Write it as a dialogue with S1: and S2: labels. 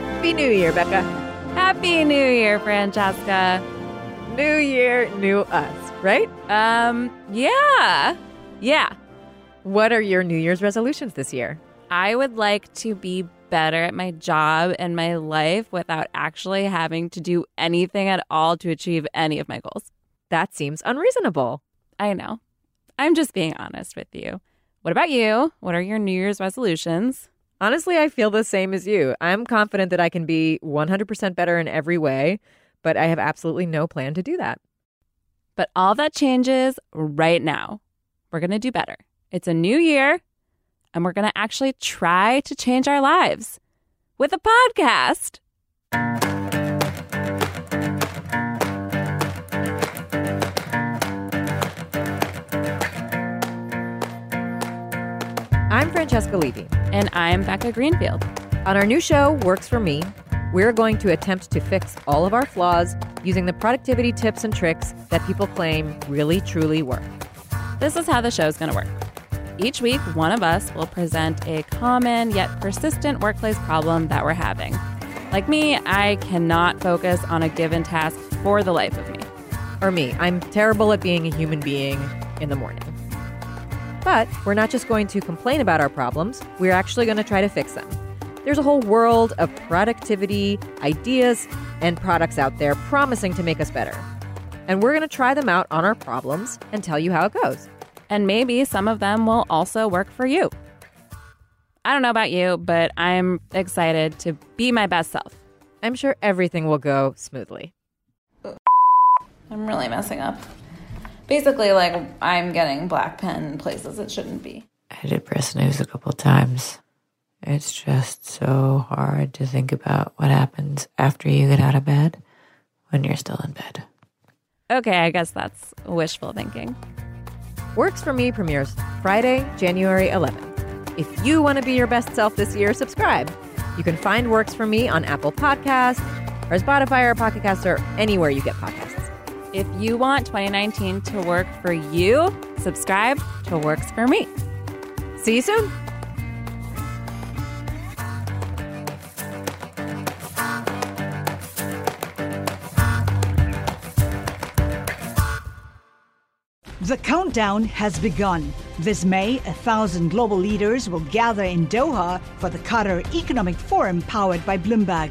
S1: Happy New Year, Becca.
S2: Happy New Year, Francesca.
S1: New year, new us, right?
S2: Um, yeah. Yeah.
S1: What are your New Year's resolutions this year?
S2: I would like to be better at my job and my life without actually having to do anything at all to achieve any of my goals.
S1: That seems unreasonable.
S2: I know. I'm just being honest with you. What about you? What are your New Year's resolutions?
S1: Honestly, I feel the same as you. I'm confident that I can be 100% better in every way, but I have absolutely no plan to do that.
S2: But all that changes right now. We're going to do better. It's a new year, and we're going to actually try to change our lives with a podcast.
S1: I'm Francesca Levy.
S2: And I'm Becca Greenfield.
S1: On our new show, Works for Me, we're going to attempt to fix all of our flaws using the productivity tips and tricks that people claim really truly work.
S2: This is how the show is going to work. Each week, one of us will present a common yet persistent workplace problem that we're having. Like me, I cannot focus on a given task for the life of me.
S1: Or me, I'm terrible at being a human being in the morning. But we're not just going to complain about our problems, we're actually going to try to fix them. There's a whole world of productivity, ideas, and products out there promising to make us better. And we're going to try them out on our problems and tell you how it goes.
S2: And maybe some of them will also work for you. I don't know about you, but I'm excited to be my best self.
S1: I'm sure everything will go smoothly.
S2: I'm really messing up. Basically, like, I'm getting black pen in places it shouldn't be.
S3: I did press news a couple times. It's just so hard to think about what happens after you get out of bed when you're still in bed.
S2: Okay, I guess that's wishful thinking.
S1: Works for Me premieres Friday, January 11th. If you want to be your best self this year, subscribe. You can find Works for Me on Apple Podcasts or Spotify or Pocket Casts or anywhere you get podcasts.
S2: If you want 2019 to work for you, subscribe to Works for Me.
S1: See you soon.
S4: The countdown has begun. This May, a thousand global leaders will gather in Doha for the Qatar Economic Forum powered by Bloomberg,